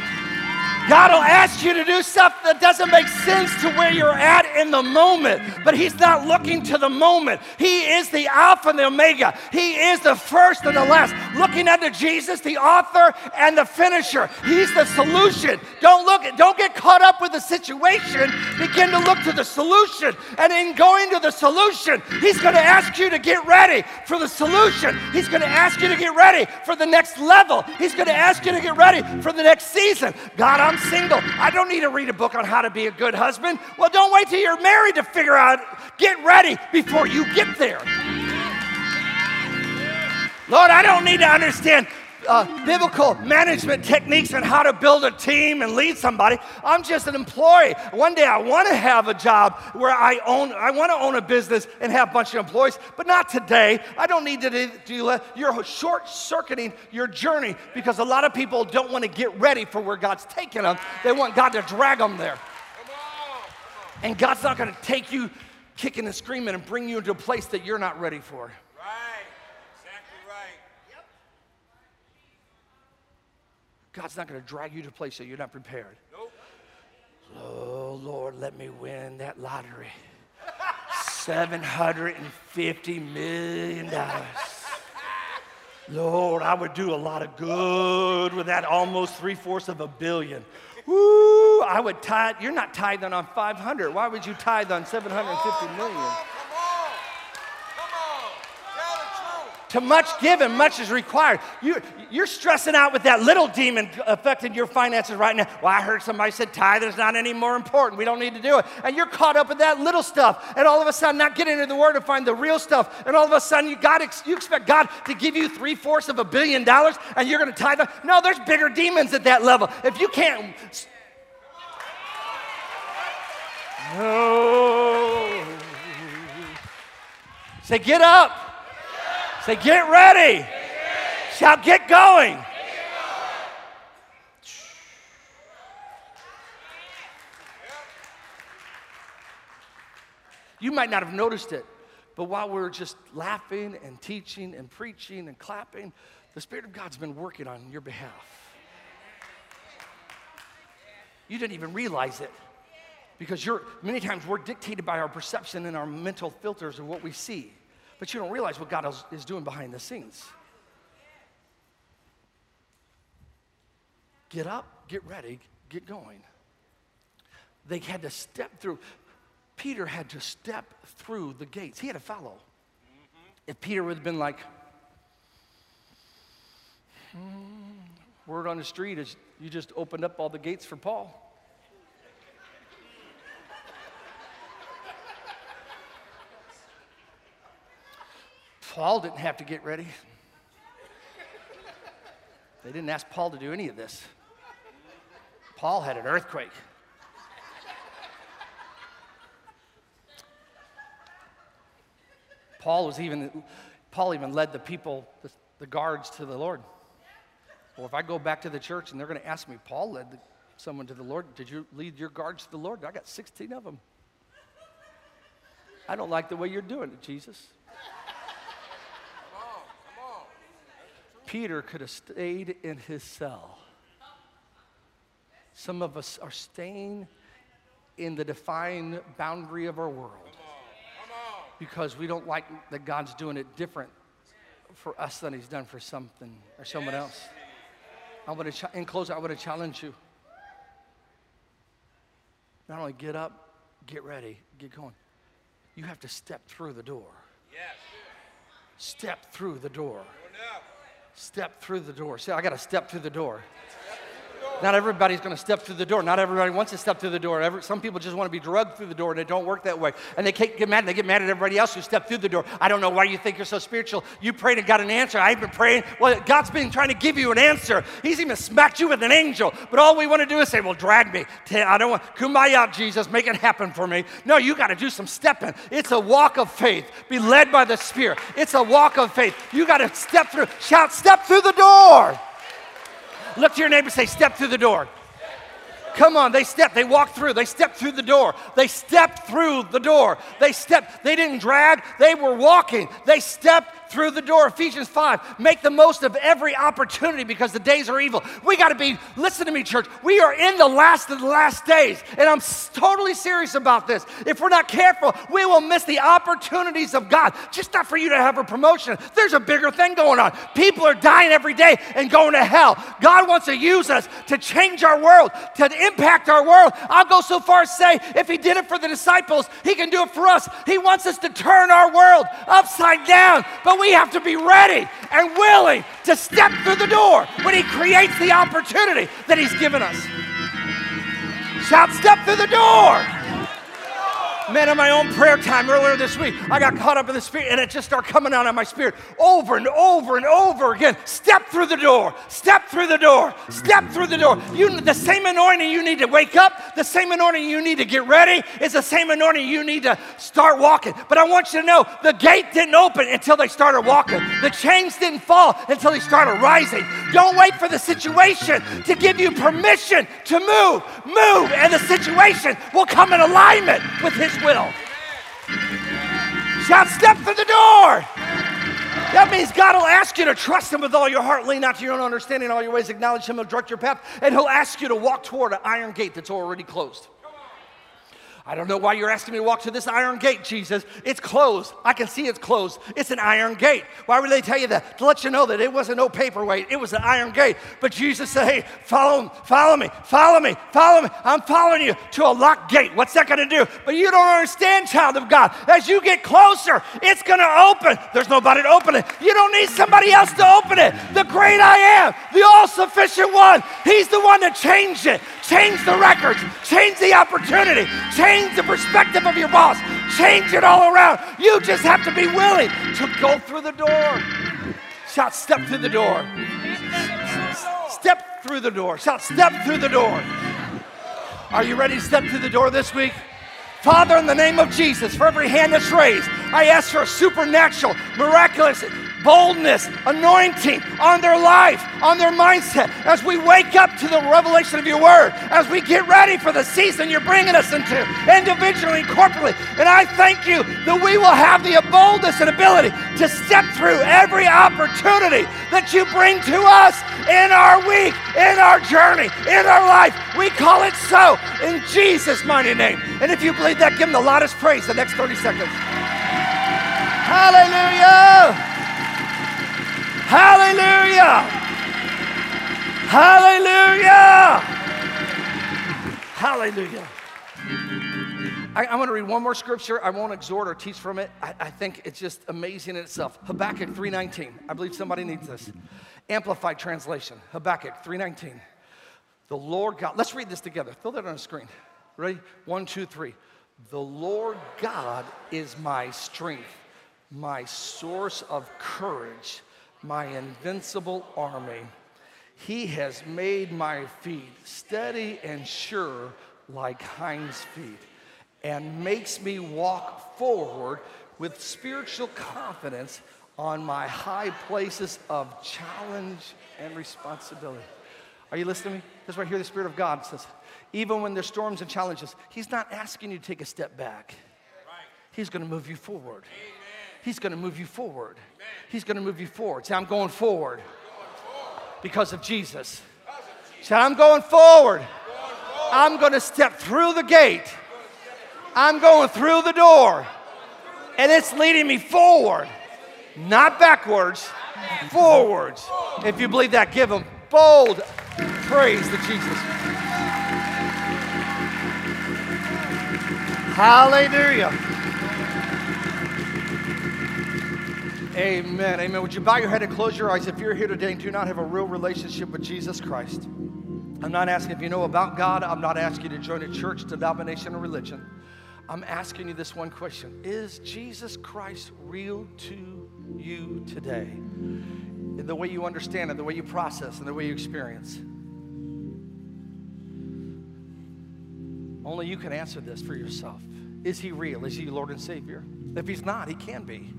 God will ask you to do stuff that doesn't make sense to where you're at in the moment, but He's not looking to the moment. He is the Alpha and the Omega, He is the first and the last. Looking unto Jesus, the author and the finisher. He's the solution. Don't look, don't get caught up with the situation. Begin to look to the solution. And in going to the solution, He's going to ask you to get ready for the solution. He's going to ask you to get ready for the next level. He's going to ask you to get ready for the next season. God, I'm single. I don't need to read a book on how to be a good husband. Well, don't wait till you're married to figure out. Get ready before you get there. Lord, I don't need to understand uh, biblical management techniques and how to build a team and lead somebody. I'm just an employee. One day I want to have a job where I own, I want to own a business and have a bunch of employees, but not today. I don't need to do that. You're short circuiting your journey because a lot of people don't want to get ready for where God's taking them. They want God to drag them there. And God's not going to take you kicking and screaming and bring you into a place that you're not ready for. God's not going to drag you to a place that you're not prepared. Nope. Oh, Lord, let me win that lottery. $750 million. Lord, I would do a lot of good with that almost three fourths of a billion. Woo, I would tithe. You're not tithing on 500. Why would you tithe on 750 million? To much given, much is required. You, you're stressing out with that little demon affecting your finances right now. Well, I heard somebody said tithing is not any more important. We don't need to do it. And you're caught up with that little stuff. And all of a sudden, not getting into the Word to find the real stuff. And all of a sudden, you, God, you expect God to give you three fourths of a billion dollars and you're going to tithe. No, there's bigger demons at that level. If you can't. No. Say, get up. Say, get ready. Get. Shout, get going. Get going. You might not have noticed it, but while we're just laughing and teaching and preaching and clapping, the Spirit of God's been working on your behalf. You didn't even realize it because you're, many times we're dictated by our perception and our mental filters of what we see but you don't realize what God is, doing behind the scenes. Get up, get ready, get going. They had to step through. Peter had to step through the gates. He had to follow. Mm-hmm. If Peter would have been like, hmm, word on the street is you just opened up all the gates for Paul. Paul didn't have to get ready. They didn't ask Paul to do any of this. Paul had an earthquake. Paul was even, Paul even led the people, the, the, guards to the Lord. Well, if I go back to the church and they're going to ask me, Paul led the, someone to the Lord, did you lead your guards to the Lord? I got 16 of them. I don't like the way you're doing it, Jesus. Peter could have stayed in his cell. Some of us are staying in the defined boundary of our world because we don't like that God's doing it different for us than He's done for something or someone else. I want to, ch- in closing, I want to challenge you. Not only get up, get ready, get going. You have to step through the door. Yes. Step through the door. Step through the door. See, I got to step through the door. Not everybody's going to step through the door. Not everybody wants to step through the door. Every, some people just want to be drugged through the door, and it don't work that way. And they get mad. They get mad at everybody else who stepped through the door. I don't know why you think you're so spiritual. You prayed and got an answer. I've been praying. Well, God's been trying to give you an answer. He's even smacked you with an angel. But all we want to do is say, "Well, drag me." I don't want kumbaya, Jesus, make it happen for me. No, you got to do some stepping. It's a walk of faith. Be led by the Spirit. It's a walk of faith. You got to step through. Shout, "Step through the door!" Look to your neighbor. Say, "Step through the door." Come on, they stepped, they walked through, they stepped through the door. They stepped through the door. They stepped, they didn't drag, they were walking. They stepped through the door. Ephesians 5. Make the most of every opportunity because the days are evil. We got to be, listen to me, church. We are in the last of the last days. And I'm totally serious about this. If we're not careful, we will miss the opportunities of God. Just not for you to have a promotion. There's a bigger thing going on. People are dying every day and going to hell. God wants to use us to change our world, to impact our world. I'll go so far as say, if He did it for the disciples, He can do it for us. He wants us to turn our world upside down. But we have to be ready and willing to step through the door when He creates the opportunity that He's given us. Shout, step through the door. Man, in my own prayer time earlier this week, I got caught up in the spirit and it just started coming out of my spirit over and over and over again. Step through the door, step through the door, step through the door. You, the same anointing you need to wake up, the same anointing you need to get ready, is the same anointing you need to start walking. But I want you to know the gate didn't open until they started walking, the chains didn't fall until they started rising. Don't wait for the situation to give you permission to move. Move, and the situation will come in alignment with His will. Shout, step through the door. That means God will ask you to trust Him with all your heart, lean not to your own understanding, all your ways acknowledge Him, He'll direct your path, and He'll ask you to walk toward an iron gate that's already closed. I don't know why you're asking me to walk to this iron gate, Jesus. It's closed. I can see it's closed. It's an iron gate. Why would they tell you that? To let you know that it wasn't no paperweight, it was an iron gate. But Jesus said, Hey, follow, follow me, follow me, follow me. I'm following you to a locked gate. What's that going to do? But you don't understand, child of God. As you get closer, it's going to open. There's nobody to open it. You don't need somebody else to open it. The great I am, the all sufficient one, He's the one to change it, changed the records, change the opportunity, change the perspective of your boss, change it all around. You just have to be willing to go through the door. Shout, step through the door. Step through the door. Shout, step through the door. Are you ready to step through the door this week? Father, in the name of Jesus, for every hand that's raised, I ask for a supernatural, miraculous boldness, anointing on their life, on their mindset, as we wake up to the revelation of your word, as we get ready for the season you're bringing us into, individually corporately. And I thank you that we will have the boldness and ability to step through every opportunity that you bring to us in our week, in our journey, in our life. We call it so in Jesus' mighty name. And if you believe that, give him the loudest praise the next 30 seconds. Hallelujah! Hallelujah! Hallelujah! Hallelujah. I, I want to read one more scripture. I won't exhort or teach from it. I, I think it's just amazing in itself. Habakkuk 3.19. I believe somebody needs this. Amplified translation. Habakkuk 3.19. The Lord God, let's read this together. Throw that on the screen. Ready? One, two, three. The Lord God is my strength, my source of courage my invincible army. He has made my feet steady and sure like hinds feet and makes me walk forward with spiritual confidence on my high places of challenge and responsibility. Are you listening to me? That's why I hear the Spirit of God says, even when there's storms and challenges, He's not asking you to take a step back. He's going to move you forward. He's going to move you forward. He's going to move you forward. Say, I'm going forward because of Jesus. Say, I'm going forward. I'm going to step through the gate. I'm going through the door. And it's leading me forward, not backwards, forwards. If you believe that, give them bold praise to Jesus. Hallelujah. Amen. Amen. Would you bow your head and close your eyes if you're here today and do not have a real relationship with Jesus Christ? I'm not asking if you know about God. I'm not asking you to join a church, denomination, or religion. I'm asking you this one question Is Jesus Christ real to you today? In the way you understand it, the way you process, and the way you experience? Only you can answer this for yourself. Is he real? Is he Lord and Savior? If he's not, he can be.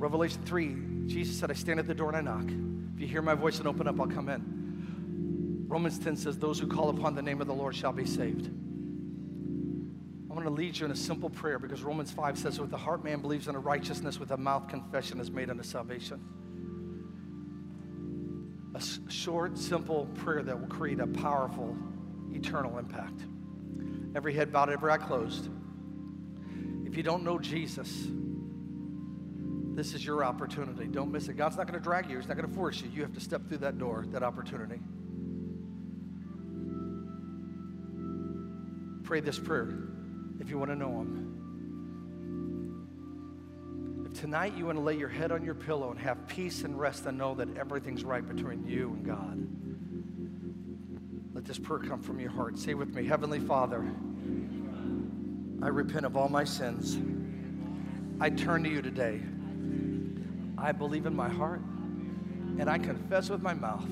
Revelation 3, Jesus said, I stand at the door and I knock. If you hear my voice and open up, I'll come in. Romans 10 says, Those who call upon the name of the Lord shall be saved. I'm going to lead you in a simple prayer because Romans 5 says, With the heart man believes in a righteousness, with the mouth confession is made unto salvation. A short, simple prayer that will create a powerful, eternal impact. Every head bowed, every eye closed. If you don't know Jesus, this is your opportunity. Don't miss it. God's not going to drag you, He's not going to force you. You have to step through that door, that opportunity. Pray this prayer if you want to know Him. If tonight you want to lay your head on your pillow and have peace and rest and know that everything's right between you and God, let this prayer come from your heart. Say with me Heavenly Father, I repent of all my sins. I turn to you today. I believe in my heart and I confess with my mouth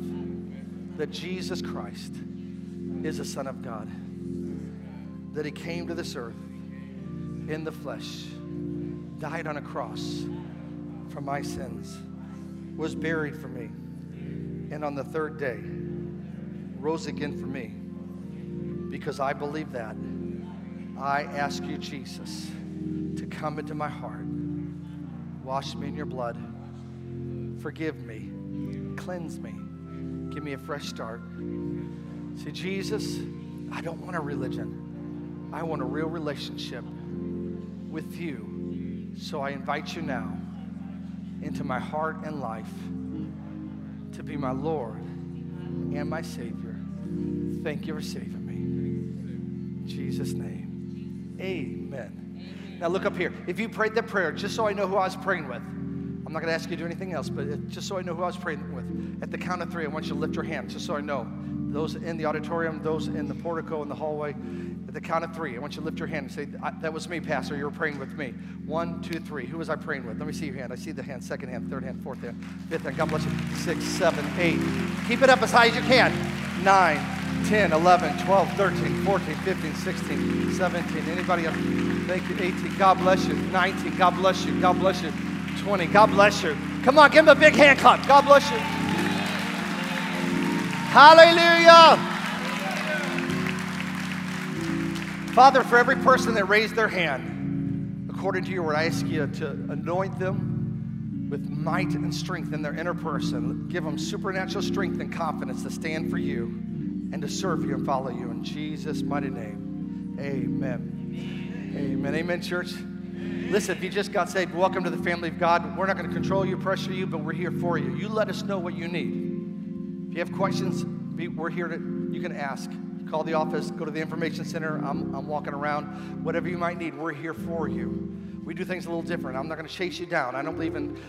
that Jesus Christ is the Son of God, that He came to this earth in the flesh, died on a cross for my sins, was buried for me, and on the third day rose again for me. Because I believe that. I ask you, Jesus, to come into my heart, wash me in your blood, forgive me, cleanse me, give me a fresh start. See, Jesus, I don't want a religion, I want a real relationship with you. So I invite you now into my heart and life to be my Lord and my Savior. Thank you for saving me. In Jesus' name. Amen. Now look up here. If you prayed that prayer, just so I know who I was praying with, I'm not going to ask you to do anything else, but just so I know who I was praying with, at the count of three, I want you to lift your hand, just so I know. Those in the auditorium, those in the portico, in the hallway, at the count of three, I want you to lift your hand and say, That was me, Pastor. You were praying with me. One, two, three. Who was I praying with? Let me see your hand. I see the hand, second hand, third hand, fourth hand, fifth hand. God bless you. Six, seven, eight. Keep it up as high as you can. Nine, 10, 11, 12, 13, 14, 15, 16, 17. Anybody else? Thank you. 18. God bless you. 19. God bless you. God bless you. 20. God bless you. Come on, give him a big hand clap. God bless you. Hallelujah. Father, for every person that raised their hand, according to your word, I ask you to anoint them with might and strength in their inner person. Give them supernatural strength and confidence to stand for you and to serve you and follow you. In Jesus' mighty name, amen. Amen. Amen, church. Listen, if you just got saved, welcome to the family of God. We're not going to control you, pressure you, but we're here for you. You let us know what you need. If you have questions, we're here to, you can ask. Call the office, go to the information center. I'm, I'm walking around. Whatever you might need, we're here for you. We do things a little different. I'm not going to chase you down. I don't believe in,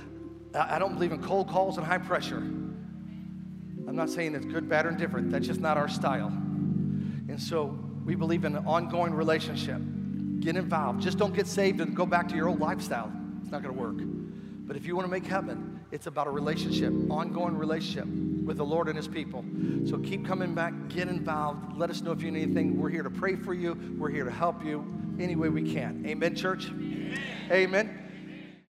I don't believe in cold calls and high pressure. I'm not saying it's good, bad, or indifferent. That's just not our style. And so we believe in an ongoing relationship. Get involved. Just don't get saved and go back to your old lifestyle. It's not going to work. But if you want to make heaven, it's about a relationship, ongoing relationship with the Lord and His people. So keep coming back, get involved. Let us know if you need anything. We're here to pray for you, we're here to help you any way we can. Amen, church? Amen. Amen.